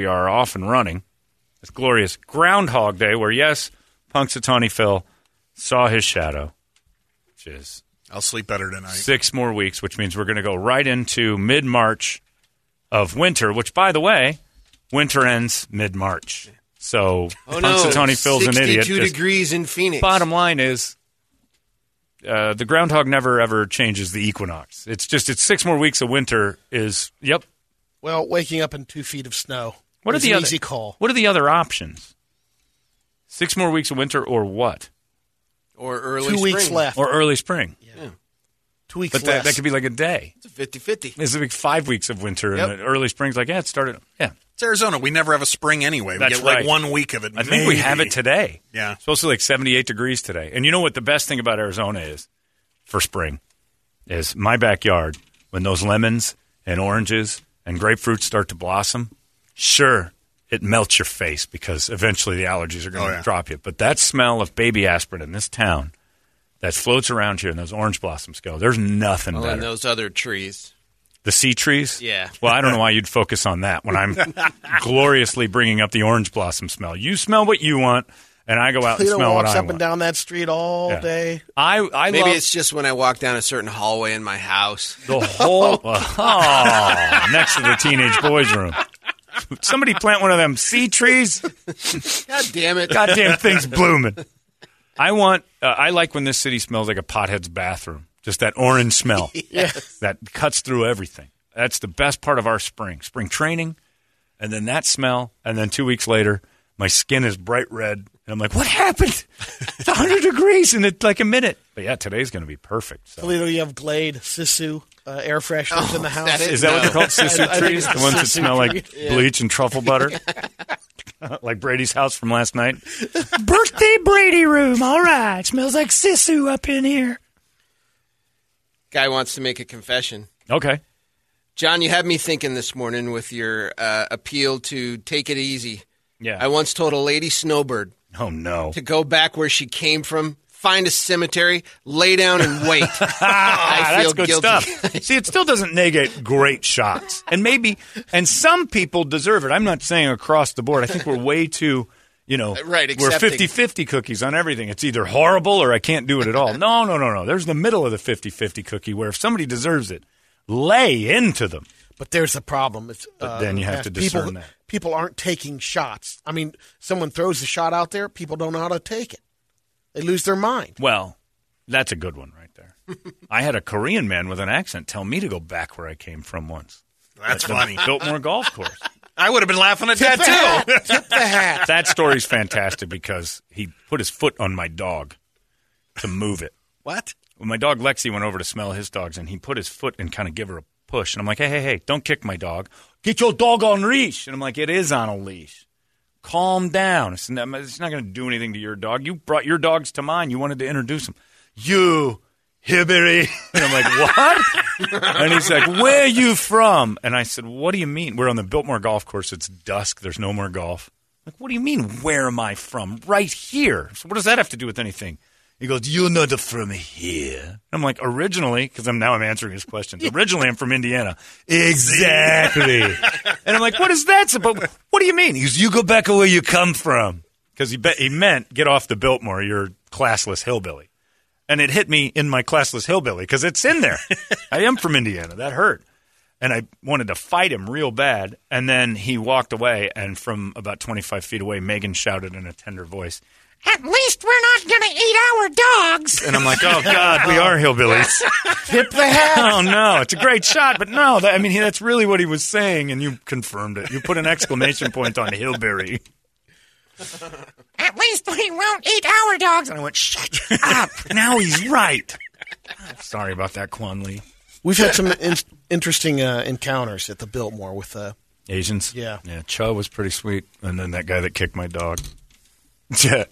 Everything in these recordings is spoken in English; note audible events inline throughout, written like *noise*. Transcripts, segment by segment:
We are off and running. It's glorious Groundhog Day, where yes, Punxsutawney Phil saw his shadow, which is I'll sleep better tonight. six more weeks, which means we're going to go right into mid March of winter. Which, by the way, winter ends mid March. So Oh no, Punxsutawney Phil's an idiot. 62 degrees in Phoenix. Bottom line is, uh, the groundhog never ever changes the equinox. It's just it's six more weeks of winter. Is yep. Well, waking up in two feet of snow. What are the an other easy call? What are the other options? Six more weeks of winter, or what? or early Two weeks left. Or early spring? Yeah, two weeks But that, left. that could be like a day. It's a 50-50. It's like five weeks of winter, Yep. and the early spring's like yeah, it started. Yeah, It's Arizona. We never have a spring anyway. We That's get like one week of it. I think we have it today. Yeah. It's supposed to be like 78 degrees today. And you know what the best thing about Arizona is for spring is my backyard when those lemons and oranges and grapefruits start to blossom. Sure, it melts your face because eventually the allergies are going Oh, to yeah. drop you. But that smell of baby aspirin in this town that floats around here and those orange blossoms go, there's nothing Oh, better. and those other trees. The sea trees? Yeah. Well, I don't know why you'd focus on that when I'm *laughs* gloriously bringing up the orange blossom smell. You smell what you want, and I go out and Cleo smell what walks I up want. and down that street all Yeah. day. I, I Maybe love it's just when I walk down a certain hallway in my house. the *laughs* whole. Oh, next to the teenage boys' room. Somebody plant one of them sea trees. God damn it. Goddamn thing's blooming. I want. Uh, I like when this city smells like a pothead's bathroom. Just that orange smell *laughs* yes. that cuts through everything. That's the best part of our spring. Spring training, and then that smell, and then two weeks later, my skin is bright red, and I'm like, "What happened? It's 100 degrees in it, like a minute." But yeah, today's going to be perfect. So. Toledo, you have Glade, Sisu, uh, air fresheners in the house. that Is that what they're called? *laughs* I- I Sisu trees? The ones that smell like tree. bleach and truffle butter? *laughs* *laughs* like Brady's house from last night. Birthday Brady room. All right. Smells like Sisu up in here. Guy wants to make a confession. Okay. John, you had me thinking this morning with your uh, appeal to take it easy. Yeah. I once told a lady snowbird oh, no. to go back where she came from, find a cemetery, lay down and wait. *laughs* I feel that's good guilty. stuff. *laughs* See, it still doesn't negate great shots. And maybe, and some people deserve it. I'm not saying across the board. I think we're way too, you know, *laughs* Right, we're accepting. 50 50 cookies on everything. It's either horrible or I can't do it at all. No, no, no, no. There's the middle of the 50 50 cookie where if somebody deserves it, lay into them. But there's a problem. It's, But uh, then you have to discern people, that. People aren't taking shots. I mean, someone throws a shot out there, people don't know how to take it. They lose their mind. Well, that's a good one right there. *laughs* I had a Korean man with an accent tell me to go back where I came from once. That's At funny. Biltmore Golf Course. *laughs* I would have been laughing at that too. Tip the hat. *laughs* that story's fantastic because he put his foot on my dog to move it. what? When my dog Lexi went over to smell his dogs, and he put his foot and kind of give her a push, and I'm like, "Hey, hey, hey! Don't kick my dog. Get your dog on leash." And I'm like, "It is on a leash. Calm down. It's not, it's not going to do anything to your dog. You brought your dogs to mine. You wanted to introduce them. You." Hibbery. *laughs* And I'm like, what? *laughs* and he's like, where are you from? And I said, what do you mean? We're on the Biltmore Golf Course. It's dusk. There's no more golf. Like, what do you mean, where am I from? Right here. So what does that have to do with anything? He goes, you're not from here. I'm like, originally, because I'm now I'm answering his questions. *laughs* Originally, I'm from Indiana. Exactly. *laughs* and I'm like, what is that supposed? What do you mean? He goes, you go back to where you come from. Because he, be- he meant, get off the Biltmore, you're classless hillbilly. And it hit me in my classless hillbilly because it's in there. *laughs* I am from Indiana. That hurt. And I wanted to fight him real bad. And then he walked away. And from about 25 feet away, Megan shouted in a tender voice, At least we're not going to eat our dogs. And I'm like, oh, God, we are hillbillies. *laughs* Tip the hat. oh, no. It's a great shot. But no, that, I mean, he, that's really what he was saying. And you confirmed it. You put an exclamation point on hillbilly. At least we won't eat our dogs. And I went, shut up. *laughs* Now he's right. Sorry about that, Quan Lee. We've had some in- interesting uh, encounters at the Biltmore with uh, Asians. Yeah. Yeah. Cha was pretty sweet. And then that guy that kicked my dog. *laughs* Cha.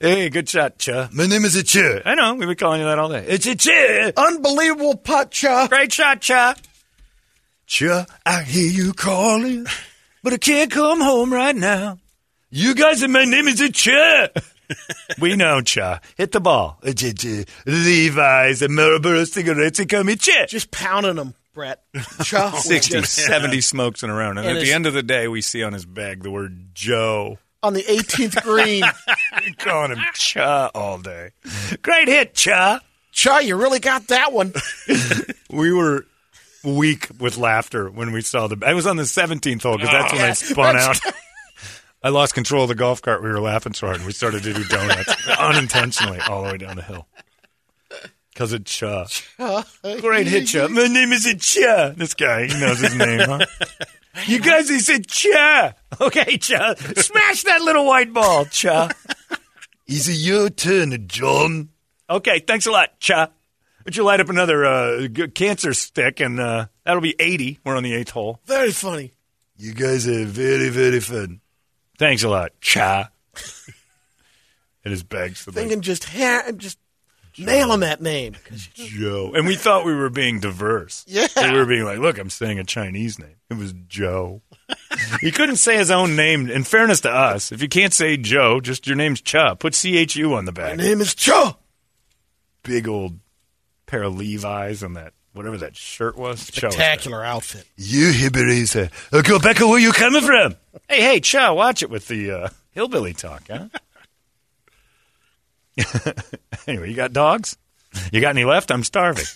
Hey, good shot, Cha. My name is Cha. I know. We've been calling you that all day. It's a Cha. unbelievable putt, Cha. Great shot, Cha. Cha, I hear you calling, but I can't come home right now. You guys and my name is a Cha. *laughs* we know, Cha. Hit the ball. Uh, Cha, Cha. Levi's and Marlboro cigarettes and call me Cha. Just pounding them, Brett. *laughs* Cha. 60, 70 smokes in a round. And, And at the end of the day, we see on his bag the word Joe. On the 18th green. *laughs* Calling him Cha all day. Great hit, Cha. Cha, you really got that one. *laughs* We were weak with laughter when we saw the. I was on the 17th hole because that's when I oh, spun out. *laughs* I lost control of the golf cart. We were laughing so hard, and we started to do donuts unintentionally all the way down the hill. Because of Cha. Great hit, Cha. My name is Cha. This guy, he knows his name, huh? You guys, he said Cha. *laughs* Okay, Cha. Smash that little white ball, Cha. *laughs* Is it your turn, John? Okay, thanks a lot, Cha. Would you light up another uh, g- cancer stick, and uh, that'll be 80. We're on the eighth hole. Very funny. You guys are very, very fun. Thanks a lot, Cha. *laughs* and his bags for the Thinking just ha- just nailing that name. Joe. And we thought we were being diverse. Yeah. So we were being like, look, I'm saying a Chinese name. It was Joe. *laughs* he couldn't say his own name. In fairness to us, if you can't say Joe, just your name's Cha. Put CHU on the back. My name is Cha. Big old pair of Levi's and that, whatever that shirt was. Cha was Spectacular outfit. You hibberies. Uh, go back where you coming from. Hey, hey, Cha, watch it with the uh, hillbilly talk, huh? *laughs* anyway, you got dogs? You got any left? I'm starving. *laughs*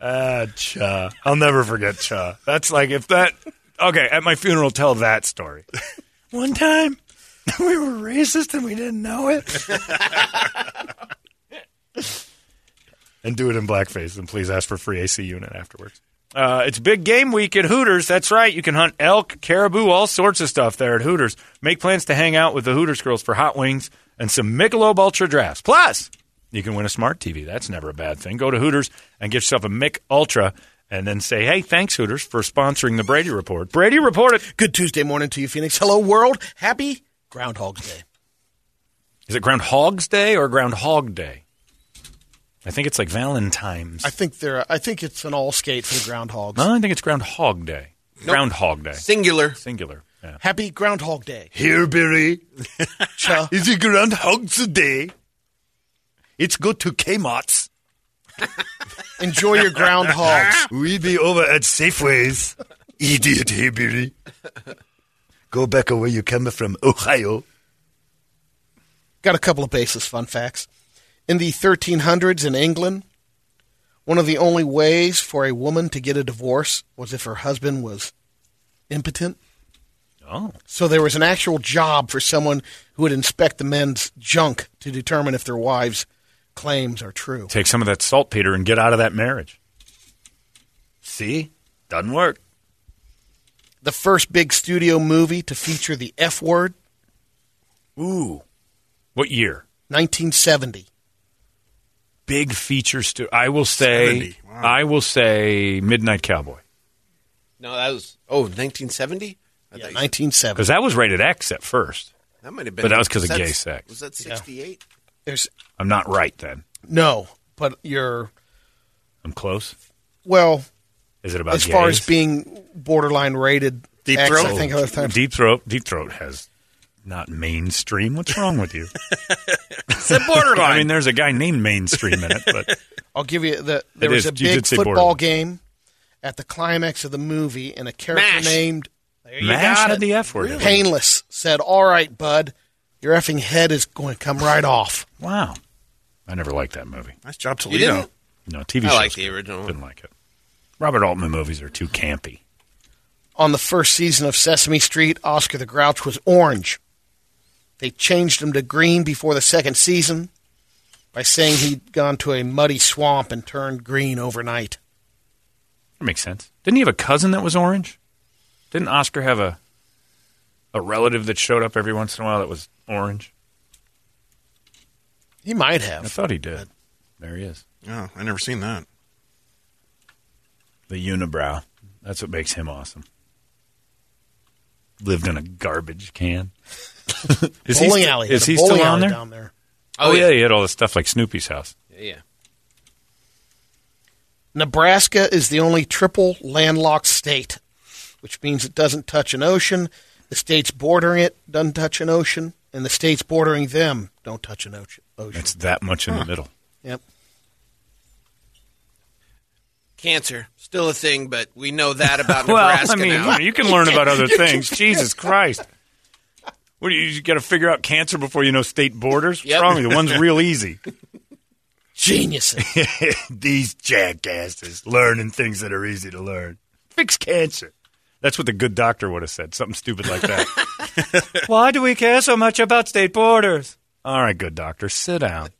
Ah, Cha. I'll never forget Cha. That's like if that. Okay, at my funeral, tell that story. *laughs* One time, we were racist and we didn't know it. and do it in blackface. And please ask for free AC unit afterwards. Uh, it's big game week at Hooters. That's right. You can hunt elk, caribou, all sorts of stuff there at Hooters. Make plans to hang out with the Hooters girls for hot wings and some Michelob Ultra drafts. Plus, you can win a smart TV. That's never a bad thing. Go to Hooters and get yourself a Mich Ultra and then say, hey, thanks, Hooters, for sponsoring the Brady Report. Brady Report it. Good Tuesday morning to you, Phoenix. Hello, world. Happy Groundhog's Day. Is it Groundhog's Day or Groundhog Day? I think it's like Valentine's. I think they're. I think it's an all skate for the Groundhogs. no, I think it's Groundhog Day. Groundhog Day. Singular. Singular. Yeah. Happy Groundhog Day. Here, Billy. Cha. *laughs* Is it Groundhog's Day? It's good to Kmart's. *laughs* Enjoy your groundhogs. *laughs* We be over at Safeways. Idiot, hey, Billy. Go back where you come from, Ohio. Got a couple of basis fun facts. In the 1300s in England, one of the only ways for a woman to get a divorce was if her husband was impotent. Oh. So there was an actual job for someone who would inspect the men's junk to determine if their wives' claims are true. Take some of that saltpeter and get out of that marriage. See? Doesn't work. The first big studio movie to feature the F word, Ooh. What year? 1970. Big feature stu- I will say Wow. I will say Midnight Cowboy. No, that was oh 1970. Yeah, 1970. Because that was rated X at first. that might have been. But that was 'cause of gay sex. Was that 68? There's I'm not right then. no, but you're I'm close. well Is it about as far as being borderline rated. Deep X, Throat? I think other times. Deep Throat Deep Throat has not mainstream. What's wrong with you? *laughs* It's a borderline. I mean, there's a guy named Mainstream in it, but I'll give you the. There was is. a big football borderline. game at the climax of the movie, and a character Mash. named there you Mash got had the F word. in it. Painless said, "All right, bud, your effing head is going to come right off." Wow. I never liked that movie. nice job, You Toledo. didn't? No, TV I like the original. Didn't like it. Robert Altman movies are too campy. On the first season of Sesame Street, Oscar the Grouch was orange. They changed him to green before the second season by saying he'd gone to a muddy swamp and turned green overnight. That makes sense. Didn't he have a cousin that was orange? Didn't Oscar have a a relative that showed up every once in a while that was orange? He might have. I thought he did. There he is. Oh, I never seen that. The unibrow. That's what makes him awesome. Lived in a garbage can. *laughs* *laughs* is he, bowling st- alley. Is he still on there? down there? Oh, oh yeah, he had all the stuff like Snoopy's house. Yeah. Nebraska is the only triple landlocked state, which means it doesn't touch an ocean. The states bordering it doesn't touch an ocean, and the states bordering them don't touch an ocean. ocean. It's that much in the middle. Yep. Cancer, still a thing, but we know that *laughs* about Well, Nebraska I mean, now. you can learn about other *laughs* things. Jesus Christ. What do you, you got to figure out cancer before you know state borders? What's Yep. wrong with you? One's real easy. *laughs* Geniuses. *laughs* These jackasses learning things that are easy to learn. Fix cancer. That's what the good doctor would have said. Something stupid like that. *laughs* Why do we care so much about state borders? All right, good doctor, sit down.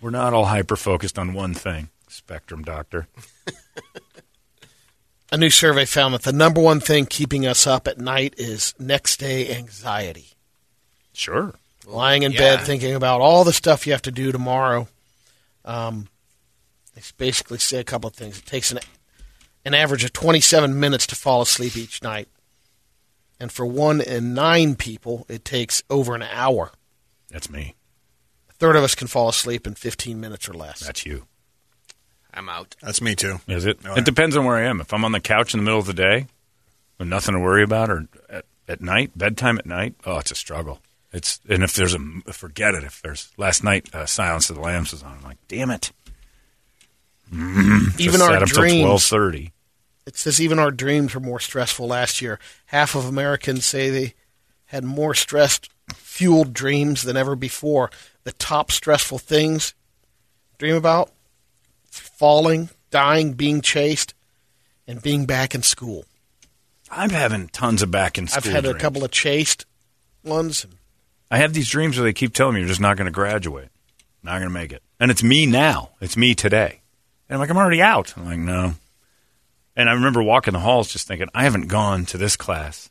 We're not all hyper focused on one thing. Spectrum doctor. A new survey found that the number one thing keeping us up at night is next day anxiety. Sure. Lying in yeah. bed thinking about all the stuff you have to do tomorrow. Um, they basically say a couple of things. It takes an, an average of 27 minutes to fall asleep each night. And for one in nine people, it takes over an hour. That's me. A third of us can fall asleep in 15 minutes or less. That's you. I'm out. That's me too. Is it? Oh, It depends on where I am. If I'm on the couch in the middle of the day with nothing to worry about, or at, at night, bedtime at night, oh, it's a struggle. It's and if there's a forget it. If there's last night, uh, Silence of the Lambs was on. I'm like, damn it. even our dreams. thirty. It says even our dreams were more stressful last year. Half of Americans say they had more stressed, fueled dreams than ever before. The top stressful things dream about falling, dying, being chased, and being back in school. I'm having tons of back in school. I've had a couple of chased ones. I have these dreams where they keep telling me you're just not going to graduate, not going to make it, and it's me now. It's me today, and I'm like, I'm already out. I'm like, no. And I remember walking the halls, just thinking, I haven't gone to this class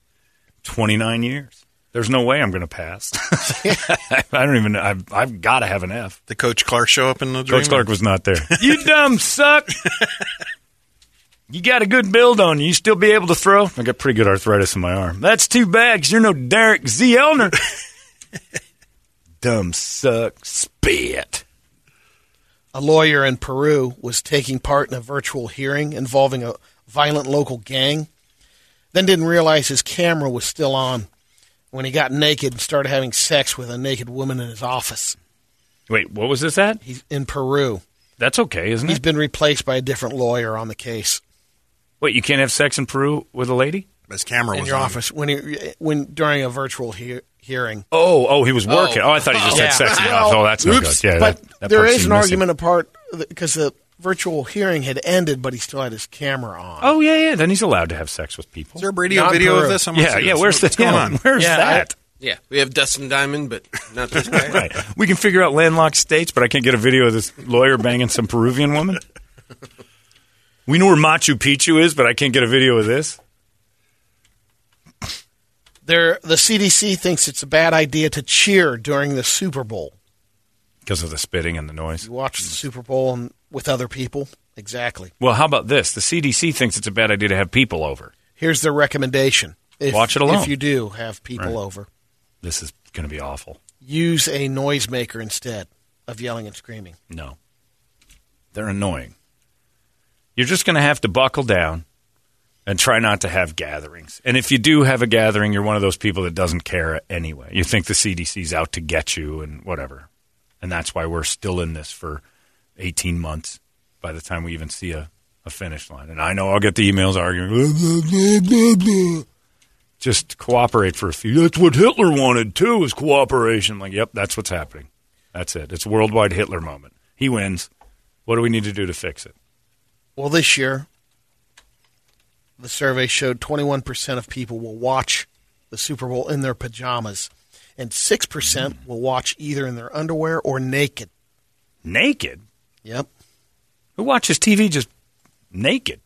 29 years. There's no way I'm going to pass. *laughs* I don't even. I've, I've got to have an F. Did Coach Clark show up in the dream? Coach Clark was not there. you dumb suck. *laughs* You got a good build on you. You still be able to throw? I got pretty good arthritis in my arm. That's too bad because you're no Derek Z. Elner. *laughs* dumb suck. Spit. A lawyer in Peru was taking part in a virtual hearing involving a violent local gang, then didn't realize his camera was still on when he got naked and started having sex with a naked woman in his office. Wait, what was this at? He's in Peru. That's okay, isn't He's it? been replaced by a different lawyer on the case Wait, you can't have sex in Peru with a lady? His camera in was your on. office when he, when during a virtual he- hearing. Oh, oh, he was working. Oh, oh I thought he just Yeah. had oh, sex in the Well, office. Oh, that's no oops. good. Yeah, but that, that there part is an missing. argument apart because the virtual hearing had ended, but he still had his camera on. Oh, yeah, yeah. Then he's allowed to have sex with people. Is there a radio Not video Peru. of this? I wanna Yeah, yeah. Where's What's the going on? *laughs* Where's Yeah, that? Yeah, we have Dustin Diamond, but not this guy. *laughs* Right. We can figure out landlocked states, but I can't get a video of this lawyer banging some Peruvian woman. We know where Machu Picchu is, but I can't get a video of this. There, the CDC thinks it's a bad idea to cheer during the Super Bowl. Because of the spitting and the noise. You watch the Super Bowl and, with other people. Exactly. Well, how about this? The CDC thinks it's a bad idea to have people over. Here's their recommendation. If, Watch it alone. If you do have people Right. over, This is going to be awful. use a noisemaker instead of yelling and screaming. No. They're annoying. You're just going to have to buckle down and try not to have gatherings. And if you do have a gathering, you're one of those people that doesn't care anyway. You think the CDC's out to get you and whatever. And that's why we're still in this for 18 months by the time we even see a, a finish line. And I know I'll get the emails arguing. Just cooperate for a few. That's what Hitler wanted too, is cooperation. Like, yep, that's what's happening. That's it. It's worldwide Hitler moment. He wins. What do we need to do to fix it? Well, this year, the survey showed 21% of people will watch the Super Bowl in their pajamas, and 6% Mm. will watch either in their underwear or naked. Naked? Yep. Who watches TV just naked?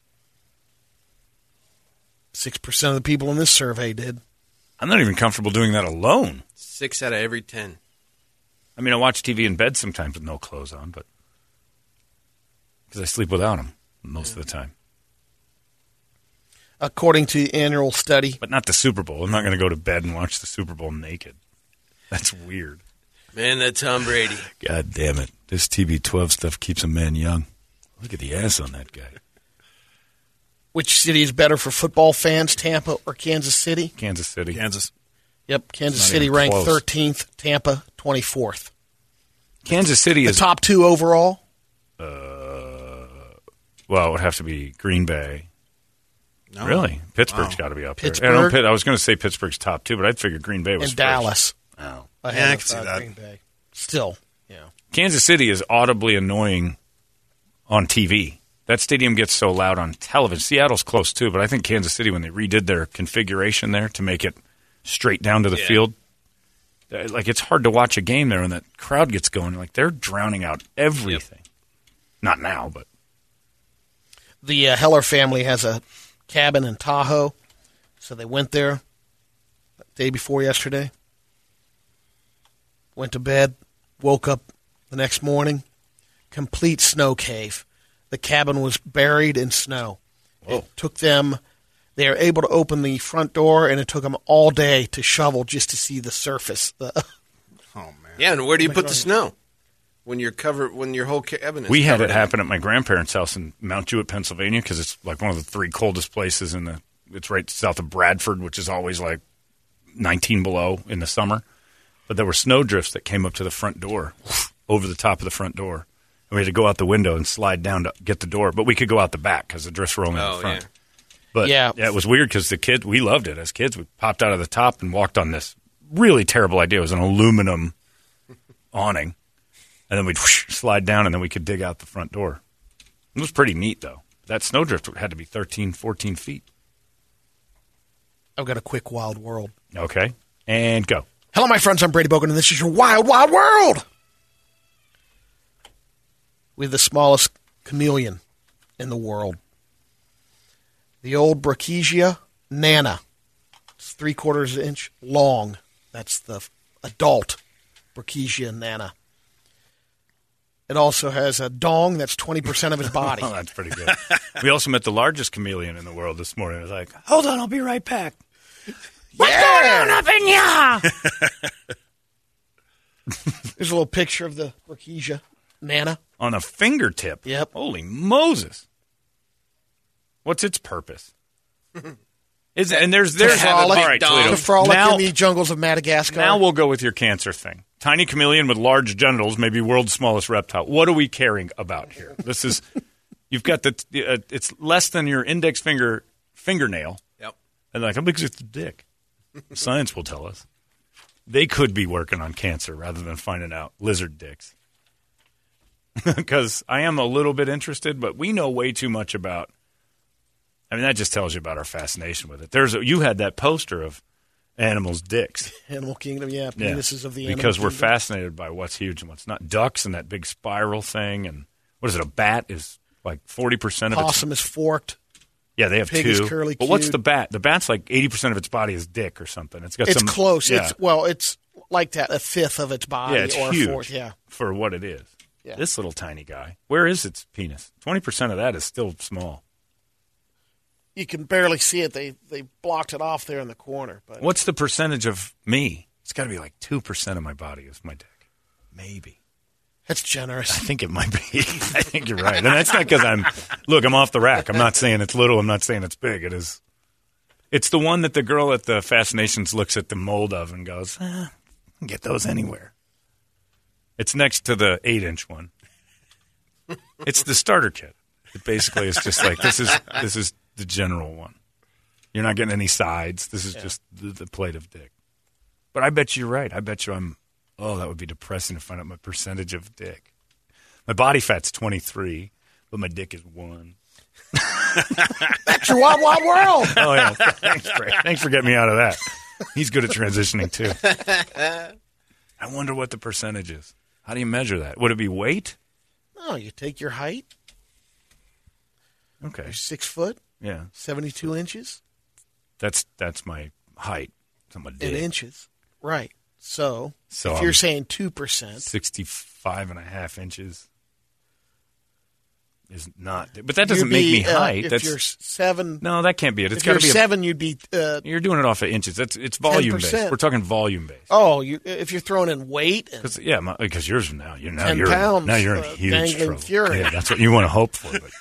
6% of the people in this survey did. I'm not even comfortable doing that alone. Six out of every ten. I mean, I watch TV in bed sometimes with no clothes on, but because I sleep without them most of the time. According to the annual study, But not the Super Bowl. I'm not going to go to bed and watch the Super Bowl naked. That's weird. Man, that Tom Brady. God damn it. This TB12 stuff keeps a man young. Look at the ass on that guy. which city is better for football fans, Tampa or Kansas City? Kansas City. Kansas. Yep, Kansas City ranked close. 13th, Tampa 24th. Kansas City is The is top two overall. Uh well, it would have to be Green Bay. No. Really? Pittsburgh's Wow. got to be up there. Pittsburgh? I, don't, I was going to say Pittsburgh's top two, but I'd figure Green Bay was and first. Dallas. Oh. ahead Yeah, I of, can see uh, that. Green Bay. Still, yeah. Kansas City is audibly annoying on TV. That stadium gets so loud on television. Seattle's close too, but I think Kansas City, when they redid their configuration there to make it straight down to the Yeah. field, uh, like it's hard to watch a game there when that crowd gets going. Like they're drowning out everything. Not now, but The uh, Heller family has a cabin in Tahoe, so they went there the day before yesterday. Went to bed, woke up the next morning, complete snow cave. The cabin was buried in snow. It oh. took them. They were able to open the front door, and it took them all day to shovel just to see the surface. The, *laughs* Oh man. Yeah, and where do you oh put the snow when you're covered? When your whole cabin is we had covered it in happen at my grandparents' house in Mount Jewett, Pennsylvania, because it's like one of the three coldest places in the. It's right south of Bradford, which is always like 19 below in the summer. But there were snow drifts that came up to the front door, over the top of the front door, and we had to go out the window and slide down to get the door. But we could go out the back because the drifts were only in Oh, the front. yeah. But Yeah. it was weird because the kids, we loved it as kids. We popped out of the top and walked on this really terrible idea. It was an aluminum awning, and then we'd whoosh, *laughs* slide down, and then we could dig out the front door. It was pretty neat though. That snowdrift had to be 13, 14 feet. I've got a quick wild world. Okay, and go. Hello, my friends. I'm Brady Bogan, and this is your Wild Wild World. We have the smallest chameleon in the world. The old Brookesia nana. It's three quarters inch long. That's the adult Brookesia nana. It also has a dong that's 20% of its body. *laughs* Oh, that's pretty good. we also met the largest chameleon in the world this morning. It was like, hold on, I'll be right back. What's going on up in here? *laughs* There's a little picture of the Brookesia nana. On a fingertip. Yep. Holy Moses. What's its purpose? Is and there's there's frolic. all right, Toledo. To frolic now, in the jungles of Madagascar. now we'll go with your cancer thing. Tiny chameleon with large genitals, maybe world's smallest reptile. What are we caring about here? This is *laughs* you've got the uh, it's less than your index finger fingernail, Yep. and like how big is the dick? Science will tell us. They could be working on cancer rather than finding out lizard dicks. *laughs* Because I am a little bit interested, but we know way too much about. I mean, that just tells you about our fascination with it. There's a, you had that poster of animals' dicks. *laughs* Animal Kingdom, yeah, Yeah. penises of the animal because we're kingdom. fascinated by what's huge and what's not. Ducks and that big spiral thing, and what is it? A bat is like forty percent of its. Possum is forked. Yeah, they have pig two. is curly but what's the bat? The bat's like eighty percent of its body is dick or something. It's got It's some close. Yeah, It's well, it's like that, a fifth of its body yeah, it's or huge a fourth. Yeah, for what it is. Yeah. This little tiny guy. Where is its penis? Twenty percent of that is still small. you can barely see it. They they blocked it off there in the corner. But What's the percentage of me? It's got to be like two percent of my body is my dick, maybe. That's generous. I think it might be. *laughs* I think you're right, and that's not because I'm. Look, I'm off the rack. I'm not saying it's little. I'm not saying it's big. It is. It's the one that the girl at the Fascinations looks at the mold of and goes, eh, "Get those anywhere." It's next to the eight-inch one. It's the starter kit. It basically is just like this is this is the general one. You're not getting any sides. This is just the, the plate of dick. But I bet you're right. I bet you I'm. Oh, that would be depressing to find out my percentage of dick. My body fat's 23, but my dick is one. *laughs* That's your wild wild world. Oh yeah, thanks, Brad. Thanks for getting me out of that. He's good at transitioning too. I wonder what the percentage is. How do you measure that? Would it be weight? no, you take your height, Okay, you're six foot, yeah, seventy two inches that's that's my height. Not my in dick. inches. Right. So, So if I'm- you're saying two percent, 65 and a half inches is not. But that doesn't make me uh, height. if That's you're seven, no, that can't be it. It's got to be. A, seven, you'd be. Uh, you're doing it off of inches. That's it's volume based. 10%. We're talking volume based. oh, you, if you're throwing in weight, and, Because yeah, because yours now you're now you're pounds, now you're in uh, huge trouble. fury. Yeah, that's what you want to hope for, but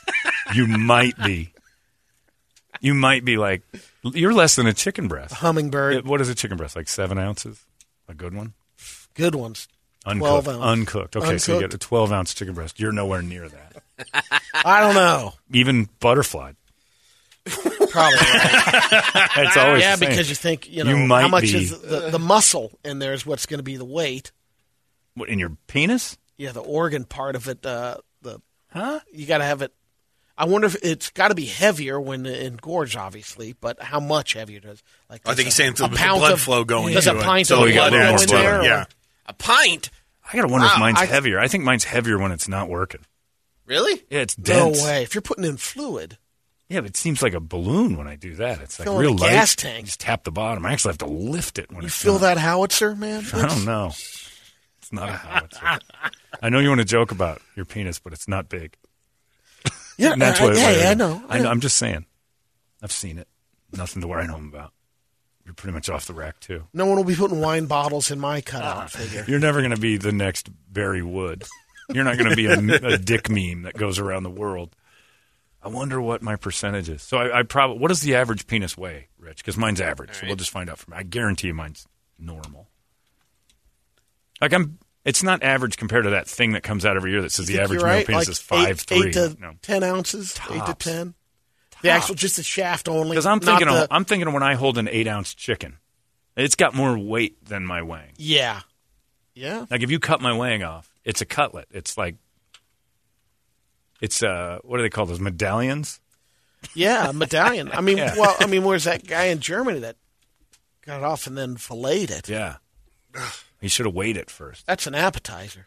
you might be. You might be like you're less than a chicken breast. A hummingbird, what is a chicken breast? Like seven ounces? A good one? good ones. Uncooked. 12 ounce. Uncooked. Okay, so you get a 12 ounce chicken breast. You're nowhere near that. *laughs* I don't know. Even butterfly. Probably right. *laughs* It's always yeah, because you think you know You might how much be- is the, the muscle in there is what's going to be the weight. What, in your penis? Yeah, the organ part of it. Uh, the Huh? you got to have it. I wonder if it's got to be heavier when engorged, obviously, but how much heavier does like? I think does he's saying a the pound blood of- flow going Does a pint So of blood go in blood, there? or- yeah. A pint? I gotta wonder if mine's I- heavier. I think mine's heavier when it's not working. Really? Yeah, it's dense. No way. If you're putting in fluid, Yeah, but it seems like a balloon when I do that. It's like Filling real a light. gas tank. Just tap the bottom. I actually have to lift it when you it's feel not. that howitzer, man. *laughs* I don't know. It's not a howitzer. I know you want to joke about your penis, but it's not big. Yeah, And that's I, what, yeah, what yeah, I is. know. I know. I'm just saying. I've seen it. Nothing to worry home about. You're pretty much off the rack too. No one will be putting wine bottles in my cutout ah, figure. You're never going to be the next Barry Wood. You're not going to be a, *laughs* a dick meme that goes around the world. I wonder what my percentage is. So I, I probably. What does the average penis weigh, Rich? Because mine's average. So we'll just find out from. I guarantee you, mine's normal. Like I'm. It's not average compared to that thing that comes out every year that says the average you're male penis like is five eight, three. eight to no. ten ounces, eight to Tops. ten. The actual, just the shaft only. Because I'm thinking, the, of, I'm thinking of when I hold an eight ounce chicken, it's got more weight than my weighing. yeah, yeah. Like if you cut my weighing off, it's a cutlet. It's like, it's uh, what do they call those medallions? Yeah, a medallion. I mean, *laughs* Yeah. well, I mean, where's that guy in Germany that got it off and then filleted it? Yeah, he should have weighed it first. That's an appetizer.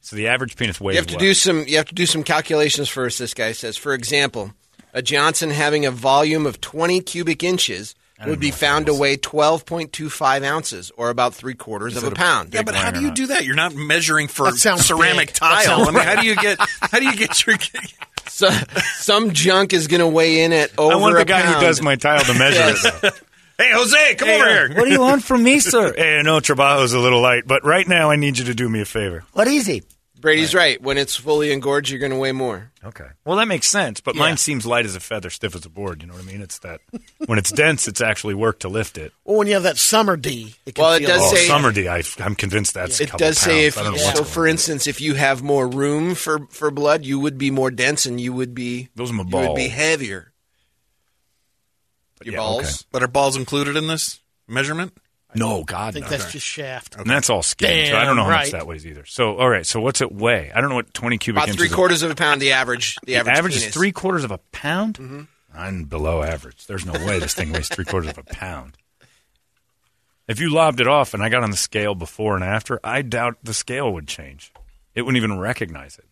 So the average penis weighs You have to what? do some. You have to do some calculations first. This guy says, for example, a Johnson having a volume of 20 cubic inches would be found to weigh 12.25 ounces, or about three quarters of a a pound. Yeah, but how do you not? do that? You're not measuring for ceramic big. Tile. I mean, how do you get how do you get your *laughs* So, some junk is going to weigh in at over a pound. I want the a guy pound. who does my tile to measure it. *laughs* though. Hey Jose, come over here. What do you want from me, *laughs* sir? hey, I know Trabajo's a little light, but right now I need you to do me a favor. What is he? Brady's right. When it's fully engorged, you're going to weigh more. Okay. Well, that makes sense, but Yeah. mine seems light as a feather, stiff as a board. You know what I mean? It's that when it's dense, it's actually work to lift it. Well, when you have that summer D, it can Well, it feel does Oh, say- summer D, I, I'm convinced that's a It does say pounds. if I don't know you, what's so. For instance, if you have more room for, for blood, you would be more dense and you would be Those are my you would be heavier. But Your yeah, balls. okay. But are balls included in this measurement? No, God, I think no. that's just shaft. And that's all skin. so I don't know Damn how much that weighs either. So, all right. So, what's it weigh? I don't know what 20 cubic About inches three quarters of a pound, the average. The The average, average is three quarters of a pound? Mm-hmm. I'm below average. There's no way this thing weighs three quarters of a pound. If you lobbed it off and I got on the scale before and after, I doubt the scale would change. It wouldn't even recognize it.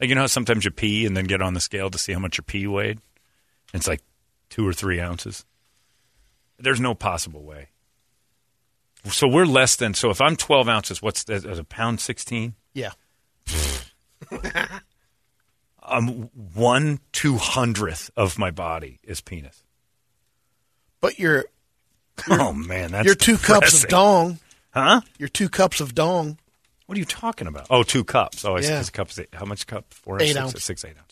Like, you know how sometimes you pee and then get on the scale to see how much your pee weighed? It's like two or three ounces. There's no possible way. So we're less than, so if I'm 12 ounces, what's that, is a pound 16? Yeah. *laughs* um, one two hundredth of my body is penis. But your oh man, that's your two cups of dong, huh? your two cups of dong. What are you talking about? Oh, two cups. Oh, I Yeah. yeah. cups. How much cup? Four, Eight ounces. six, eight ounces.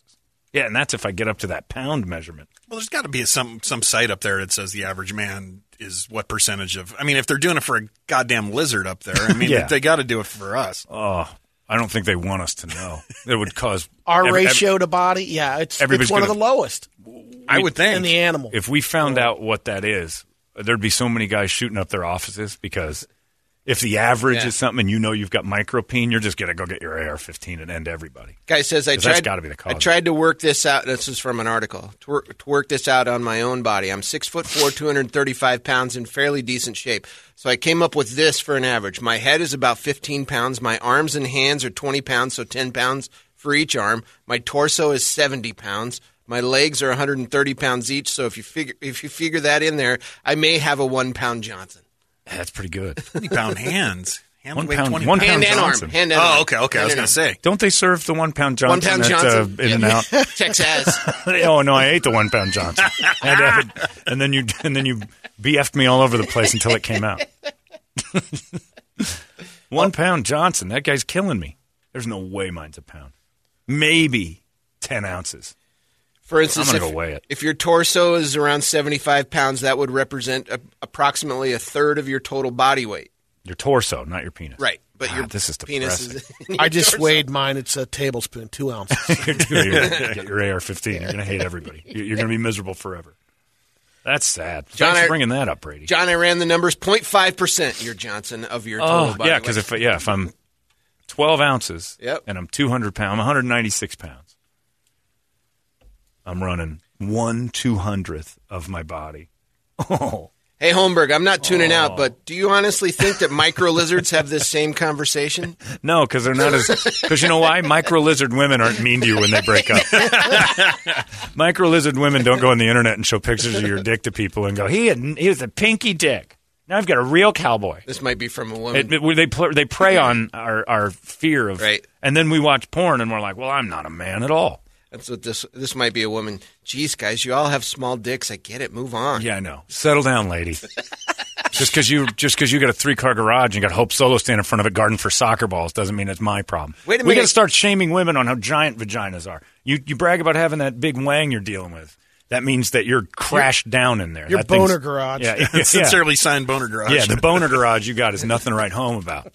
Yeah, and that's if I get up to that pound measurement. Well, there's got to be some some site up there that says the average man is what percentage of. I mean, if they're doing it for a goddamn lizard up there, I *laughs* mean, Yeah. they got to do it for us. Oh, I don't think they want us to know. It would cause *laughs* Our every- ratio to body, yeah, it's, it's one of gonna- the lowest I would think. in the animal. If we found out what that is, there'd be so many guys shooting up their offices because if the average Yeah. is something and you know you've got micropene, you're just gonna go get your AR-15 and end everybody. Guy says I tried. gotta be the cause. I tried to work this out. This is from an article. To work, to work this out on my own body. I'm six foot four, 235 pounds, in fairly decent shape. So I came up with this for an average. My head is about 15 pounds. My arms and hands are 20 pounds, so 10 pounds for each arm. My torso is 70 pounds. My legs are 130 pounds each. So if you figure if you figure that in there, I may have a one pound Johnson. That's pretty good. 20 pound hands. Hands One weigh pound- 20 one pounds. Hand Pound and Johnson. arm. Hand and arm. Oh, okay, okay. I was going to say. Don't they serve the one pound One Johnson pound at Johnson. uh, In and Out? *laughs* Texas. *laughs* oh no, I ate the one pound Johnson, *laughs* and, uh, and then you and then you bf'd me all over the place until it came out. one pound Johnson, that guy's killing me. There's no way mine's a pound. Maybe ten ounces. For instance, if, go weigh it. if your torso is around 75 pounds, that would represent a, approximately a third of your total body weight. Your torso, not your penis. Right. But Ah, your this is penis is. *laughs* I just torso. weighed mine. It's a tablespoon, two ounces. *laughs* You're gonna get your AR-15. You're going to hate everybody. You're you're going to be miserable forever. That's sad. John, Thanks I- for bringing that up, Brady. John, I ran the numbers 0.5% your Johnson of your total Oh, body yeah, because if yeah, if I'm 12 ounces Yep. and I'm 200 pounds, I'm 196 pounds. I'm running one two hundredth of my body. *laughs* Oh, Hey, Holmberg, I'm not tuning out, oh. but do you honestly think that micro lizards have this same conversation? *laughs* no, because they're not as. Because you know why? Micro lizard women aren't mean to you when they break up. *laughs* Micro lizard women don't go on the internet and show pictures of your dick to people and go, he had, he was a pinky dick. Now I've got a real cowboy. This might be from a woman. It, it- they pl- they prey on our, our fear of, Right. and then we watch porn and we're like, well, I'm not a man at all. That's what this. This might be a woman. Geez, guys, you all have small dicks. I get it. Move on. Yeah, I know. Settle down, lady. *laughs* just because you just because you got a three car garage and got Hope Solo stand in front of it, garden for soccer balls, doesn't mean it's my problem. Wait a We got to start shaming women on how giant vaginas are. You you brag about having that big wang you're dealing with. That means that you're crashed down in there. your That boner garage. Yeah, yeah, *laughs* yeah. Sincerely signed boner garage. Yeah, the boner garage you got is nothing to write home about.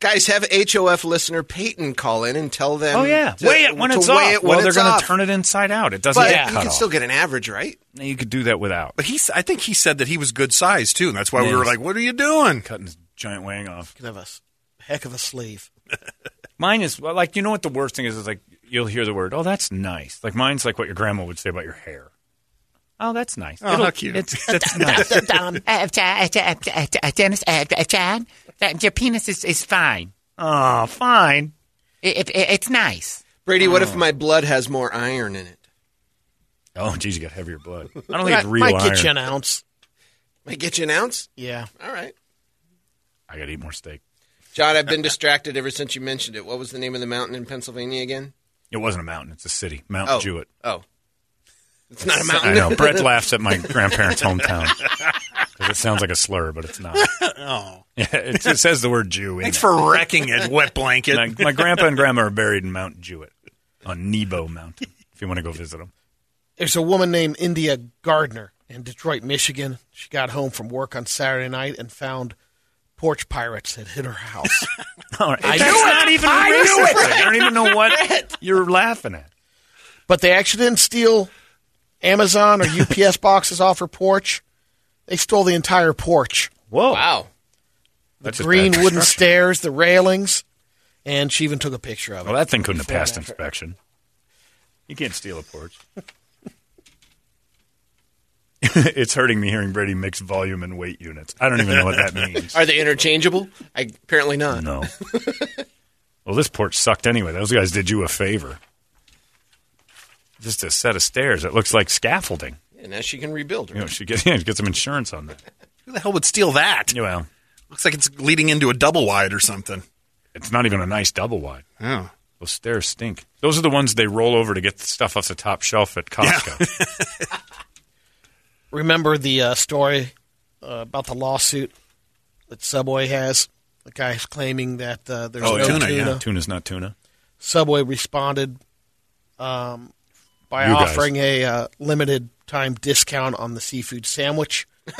Guys, have HOF listener Peyton call in and tell them. Oh yeah, to- weigh it when to it's off. It when well, they're going to turn it inside out. It doesn't But get you cut can off. still get an average, right? you could do that without But he's, I think he said that he was good size too, and that's why we were like, "What are you doing?" cutting his giant wang off. Could have a s- heck of a sleeve. *laughs* Mine is well, like you know what the worst thing is is like you'll hear the word oh that's nice like mine's like what your grandma would say about your hair. Oh, that's nice. Oh, It'll- how cute. It's *laughs* that's nice. um, uh, uh, Dennis, uh, John, your penis is, is fine. oh, fine. It, it, it's nice. Brady, what if my blood has more iron in it? Oh, geez, you got heavier blood. *laughs* I don't think Might, it's real might iron. get you an ounce. Might get you an ounce. Yeah. All right, I got to eat more steak. John. I've been *laughs* distracted ever since you mentioned it. What was the name of the mountain in Pennsylvania again? It wasn't a mountain; it's a city, Mount Oh, Jewett. oh, it's not a mountain. I know. Brett laughs at my grandparents' hometown because it sounds like a slur, but it's not. *laughs* Oh, *laughs* Yeah, it, it says the word Jew. In thanks it. for wrecking it, wet blanket. My, my grandpa and grandma are buried in Mount Jewett on Nebo Mountain. If you want to go visit them. There's a woman named India Gardner in Detroit, Michigan. She got home from work on Saturday night and found porch pirates had hit her house. *laughs* All right. I That's knew it. not even I knew racist. I don't even know what you're laughing at. but they actually didn't steal Amazon or UPS *laughs* boxes off her porch. They stole the entire porch. Whoa. Wow. That's just Green wooden stairs, the railings, and she even took a picture of it. Well, that thing couldn't have passed after. inspection. You can't steal a porch. *laughs* *laughs* it's hurting me hearing Brady mix volume and weight units. I don't even know what that means. Are they interchangeable? I, apparently not. No. well, this porch sucked anyway. Those guys did you a favor. Just a set of stairs. It looks like scaffolding. And now she can rebuild. You Right? know, she get, *laughs* yeah, get some insurance on that. Who the hell would steal that? Yeah, Well, Looks like it's leading into a double wide or something. it's not even a nice double wide. Oh, Those stairs stink. Those are the ones they roll over to get the stuff off the top shelf at Costco. *laughs* Remember the uh, story uh, about the lawsuit that Subway has? The guy's claiming that uh, there's Oh, no tuna, tuna. yeah. Tuna's not tuna. Subway responded um, by You guys. offering a uh, limited time discount on the seafood sandwich. *laughs*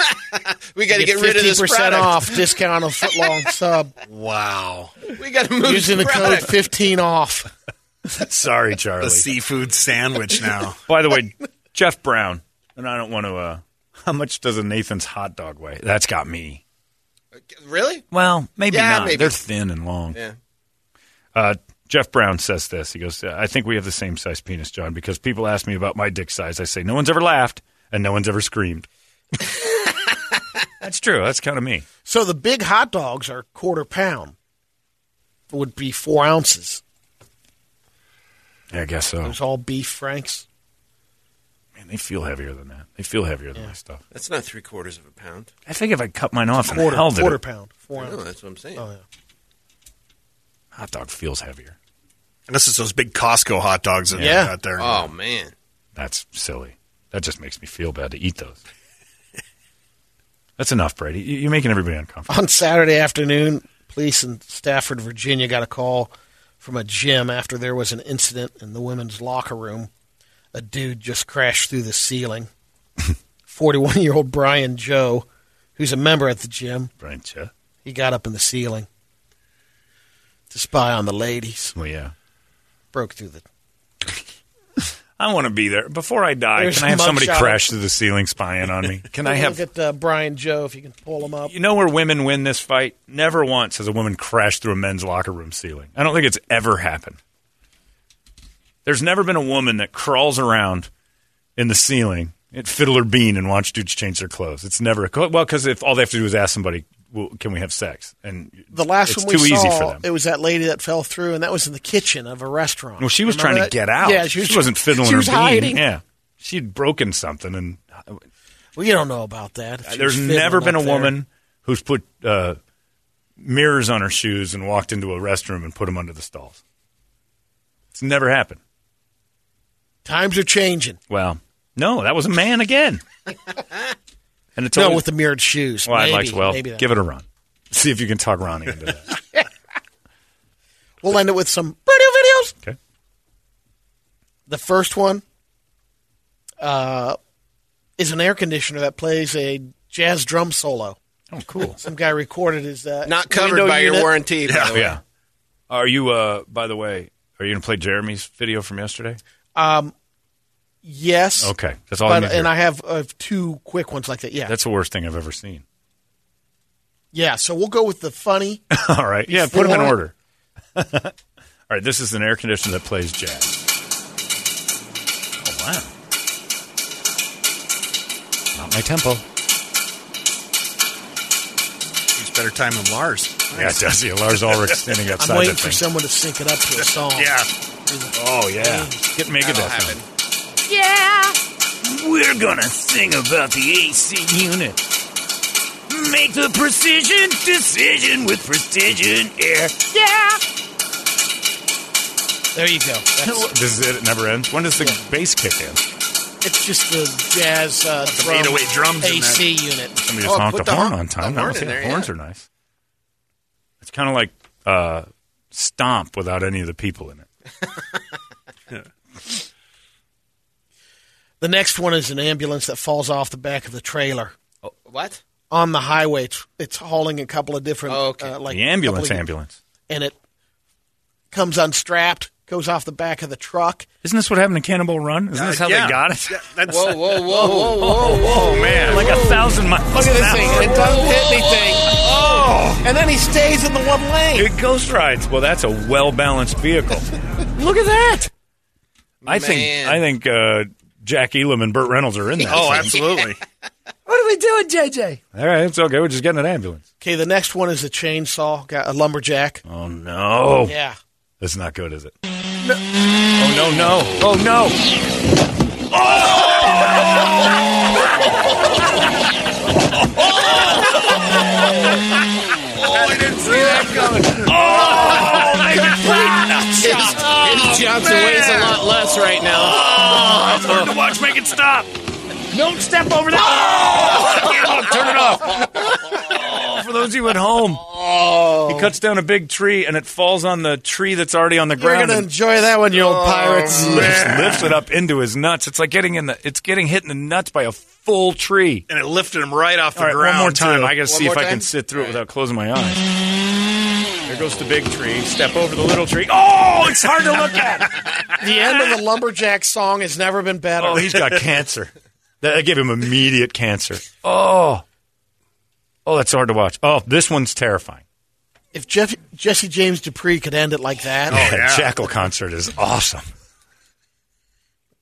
We got to get rid of this 50% off discount on foot long *laughs* sub wow. We got to move using the this code 15 off. *laughs* Sorry, Charlie. The seafood sandwich now. By the way, Jeff Brown, and I don't want to. Uh, how much does a Nathan's hot dog weigh? That's got me. Really? Well, maybe Yeah, not. maybe. They're thin and long. Yeah. Uh, Jeff Brown says this. He goes, I think we have the same size penis, John, because people ask me about my dick size. I say, no one's ever laughed and no one's ever screamed. *laughs* That's true. That's kind of me. So the big hot dogs are quarter pound. Would be four ounces. Yeah, I guess so. It's all beef franks. Man, they feel heavier than that. They feel heavier than my stuff. That's not three quarters of a pound. I think if I cut mine off and Quarter, held quarter it, pound. Four No, ounce. that's what I'm saying. Oh, yeah. hot dog feels heavier. And this is those big Costco hot dogs that Yeah. they got there. Oh man. That's silly. That just makes me feel bad to eat those. *laughs* That's enough, Brady. You- You're making everybody uncomfortable. On Saturday afternoon, police in Stafford, Virginia got a call from a gym after there was an incident in the women's locker room. A dude just crashed through the ceiling. *laughs* 41 year old Brian Joe, who's a member at the gym, Brian Cha? he got up in the ceiling to spy on the ladies. Well, yeah. Broke through the. *laughs* I want to be there. Before I die, There's can I have somebody shot. crash through the ceiling spying on me? *laughs* Can I have. Look at uh, Brian Joe if you can pull him up. You know where women win this fight? Never once has a woman crashed through a men's locker room ceiling. I don't think it's ever happened. There's never been a woman that crawls around in the ceiling at Fiddler Bean and watch dudes change their clothes. It's never well because if all they have to do is ask somebody, well, "Can we have sex?" and The last one we too saw, easy for them. it was that lady that fell through, and that was in the kitchen of a restaurant. well, she was Remember trying to get out. Yeah, she, was, not fiddling she her was bean. hiding. Yeah, she'd broken something, and Well, you don't know about that. She There's never been a there. woman who's put uh, mirrors on her shoes and walked into a restroom and put them under the stalls. It's never happened. Times are changing. Well, no, that was a man again. *laughs* and it's No, always, with the mirrored shoes. well, I'd maybe, like well, maybe give it a run. See if you can talk Ronnie into that. *laughs* We'll end it with some radio videos. Okay. The first one uh, is an air conditioner that plays a jazz drum solo. Oh, cool. Some guy recorded his uh, Not covered window by your unit. warranty. by the way. yeah. Are you? Uh, by the way, are you going to play Jeremy's video from yesterday? Yes. Okay, that's all. I But, need to hear. and I have uh, two quick ones like that. Yeah. that's the worst thing I've ever seen. yeah. So we'll go with the funny. *laughs* All right. Yeah, put them in order. *laughs* All right, this is an air conditioner that plays jazz. Oh, wow. Not my tempo. He's better time than Lars. Yeah, it does. Yeah, Lars Ulrich standing *laughs* outside I'm waiting for thing. someone to sync it up to a song. Yeah. Oh, yeah. Get That'll Megadeth happen. on. Yeah. We're going to sing about the AC unit. Make the precision decision with precision air. Yeah. There you go. That's, This is it. It never ends. When does the bass kick in? it's just the jazz uh, Some drum 808 drums in AC unit. Somebody Oh, honked put the the horn hon- on time. the horn That was- in yeah, there, horns yeah. are nice. It's kind of like uh, Stomp without any of the people in it. *laughs* The next one is an ambulance that falls off the back of the trailer What? on the highway. It's, it's hauling a couple of different, Oh, okay. uh, like the ambulance, of- ambulance. and it comes unstrapped, goes off the back of the truck. Isn't this what happened in Cannonball Run? Isn't this how yeah. they got it? Yeah, *laughs* that's, Whoa, whoa, *laughs* whoa, whoa, whoa! Oh man, like a thousand miles. Look at this thing. It doesn't hit anything. Oh, And then he stays in the one lane. it ghost rides. Well, that's a well balanced vehicle. *laughs* Look at that. I think I think uh, Jack Elam and Burt Reynolds are in that. oh, thing. absolutely. *laughs* What are we doing, JJ? All right, it's okay. We're just getting an ambulance. Okay, the next one is a chainsaw, got a lumberjack. Oh no, Yeah. that's not good, is it? Oh no, no, oh no. Oh! *laughs* Oh, Eddie Johnson weighs a lot less right now. Oh, It's hard to oh. watch. Make it stop. Don't step over that. Oh, *laughs* turn it off. Oh, for those of you at home, he oh. cuts down a big tree and it falls on the tree that's already on the ground. You're going to enjoy that one, you old oh. pirates. lifts, lifts it up into his nuts. It's like getting in the. It's getting hit in the nuts by a full tree. And it lifted him right off the All right, ground. one more time. too. I got to see if more I can sit through it without closing my eyes. There goes the big tree. Step over the little tree. Oh, it's hard to look at. *laughs* The end of the lumberjack song has never been better. Oh, he's got cancer. That gave him immediate cancer. Oh. Oh, that's hard to watch. Oh, this one's terrifying. if Jeff, Jesse James Dupree could end it like that, Oh, That yeah. Jackyl concert is awesome.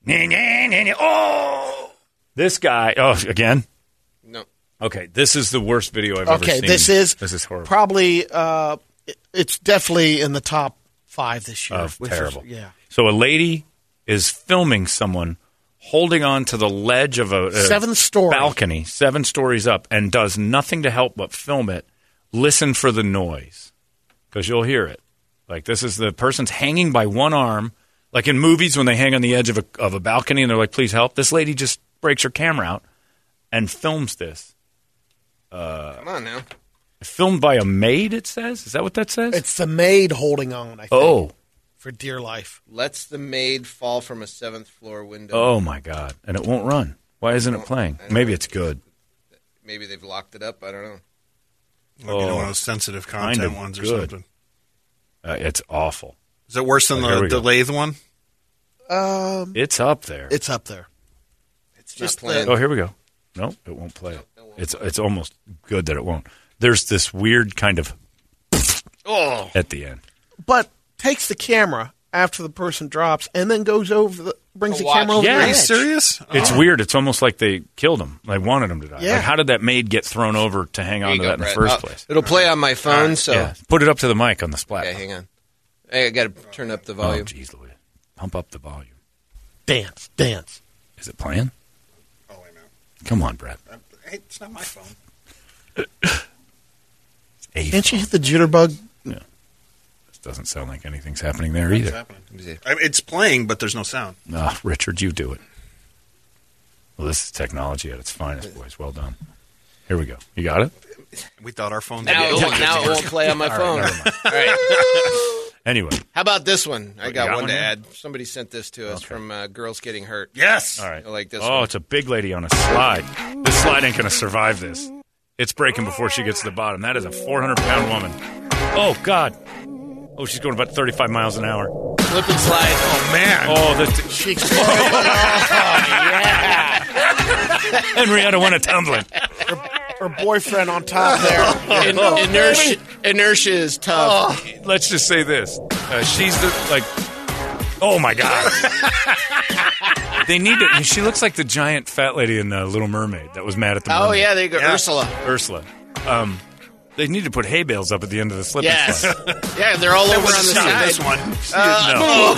Oh. This guy, oh, again? No. Okay, this is the worst video I've ever seen. okay, this is this is horrible. Probably, uh, it- it's definitely in the top five this year. of which is- terrible. yeah. So a lady is filming someone holding on to the ledge of a, a Seventh story. balcony, seven stories up, and does nothing to help but film it. Listen for the noise because you'll hear it. Like this is the person's hanging by one arm, like in movies when they hang on the edge of a of a balcony and they're like, "Please help." This lady just breaks her camera out and films this. Uh, Come on now. Filmed by a maid, it says. Is that what that says? It's the maid holding on, I think, oh, for dear life. Lets the maid fall from a seventh floor window. oh my God! And it won't run. Why isn't it playing? Maybe it's good. Maybe they've locked it up. I don't know. Maybe one Oh, of those sensitive kind content of ones or good. something. Uh, it's awful. Is it worse than Oh, the, we the lathe one? Um, It's up there. it's up there. It's Just not playing. Oh, here we go. No, it won't play it. It's it's almost good that it won't. There's this weird kind of Oh, at the end. But takes the camera after the person drops and then goes over the brings To the watch. camera over Yeah. the Are you edge. Serious? It's weird. It's almost like they killed him. They wanted him to die. Yeah. Like, how did that maid get thrown over to hang There on to go, that in the first Uh, place? It'll play on my phone, so yeah, put it up to the mic on the splat. okay, hang on. Hey, I got to turn up the Oh, volume. jeez, Louis. Pump up the volume. Dance, dance. Is it playing? Oh, wait a minute. Come on, Brett. Uh, Hey, it's not my phone. *laughs* A Can't you hit the jitterbug? Yeah. This doesn't sound like anything's happening there What's either. happening? I mean, It's playing, but there's no sound. Ah, Richard, you do it. Well, this is technology at its finest, boys. Well done. Here we go. You got it? We thought our phone. Now, it won't, now it won't play on my phone. *laughs* All right. *laughs* Anyway, How about this one? I got, got one one to here? add. Somebody sent this to us Okay. from uh, Girls Getting Hurt. Yes. all right. I like this Oh, one. it's a big lady on a slide. This slide ain't going to survive this. It's breaking before she gets to the bottom. That is a 400 pound woman. Oh, God. Oh, she's going about 35 miles an hour. Slip and slide. Oh man. Oh, the She *laughs* Henrietta went a tumbling. her boyfriend on top there. *laughs* In- inertia, inertia is tough. Let's just say this: uh, she's the like. Oh my God! *laughs* they need to. She looks like the giant fat lady in the Little Mermaid that was mad at the. Oh, mermaid. yeah, there you go. Yeah. Ursula. Ursula. Um, they need to put hay bales up at the end of the slip and Yes. *laughs* slide. yeah, they're all over on the Not side. this one. No.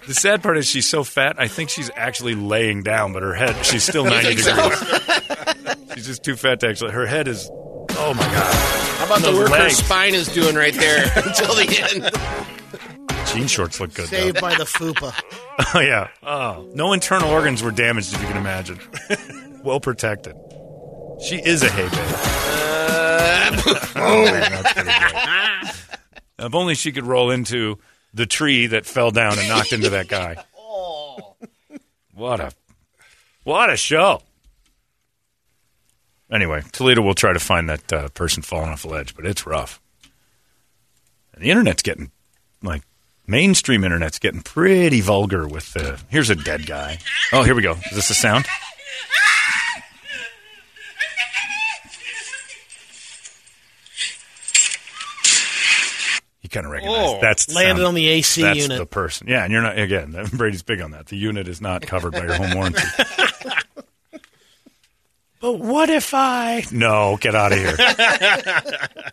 *laughs* the sad part is she's so fat. I think she's actually laying down, but her head she's still ninety think so? degrees. she's just too fat to actually. Her head is. Oh my god! How about the Those work her legs. spine is doing right there *laughs* until the end? Jean shorts look good. though. Saved by the fupa. *laughs* Oh yeah. Oh, no internal organs were damaged, if you can imagine. *laughs* well protected. She is a hay bale. oh, that's pretty good. If only she could roll into the tree that fell down and knocked into that guy. Oh. What a what a show. Anyway, Toledo will try to find that uh, person falling off a ledge, but it's rough. And the internet's getting like mainstream internet's getting pretty vulgar with the here's a dead guy. Oh, here we go. Is this a sound? You kind of recognize Oh, that's the landed on the AC that's unit. the person. Yeah, and you're not again. Brady's big on that. The unit is not covered by your home warranty. *laughs* but what if I? No, get out of here. *laughs*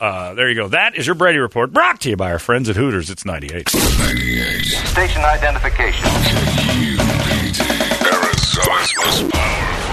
uh, there you go. That is your Brady report, brought to you by our friends at Hooters. It's ninety eight. Station identification. Arizona's most powerful.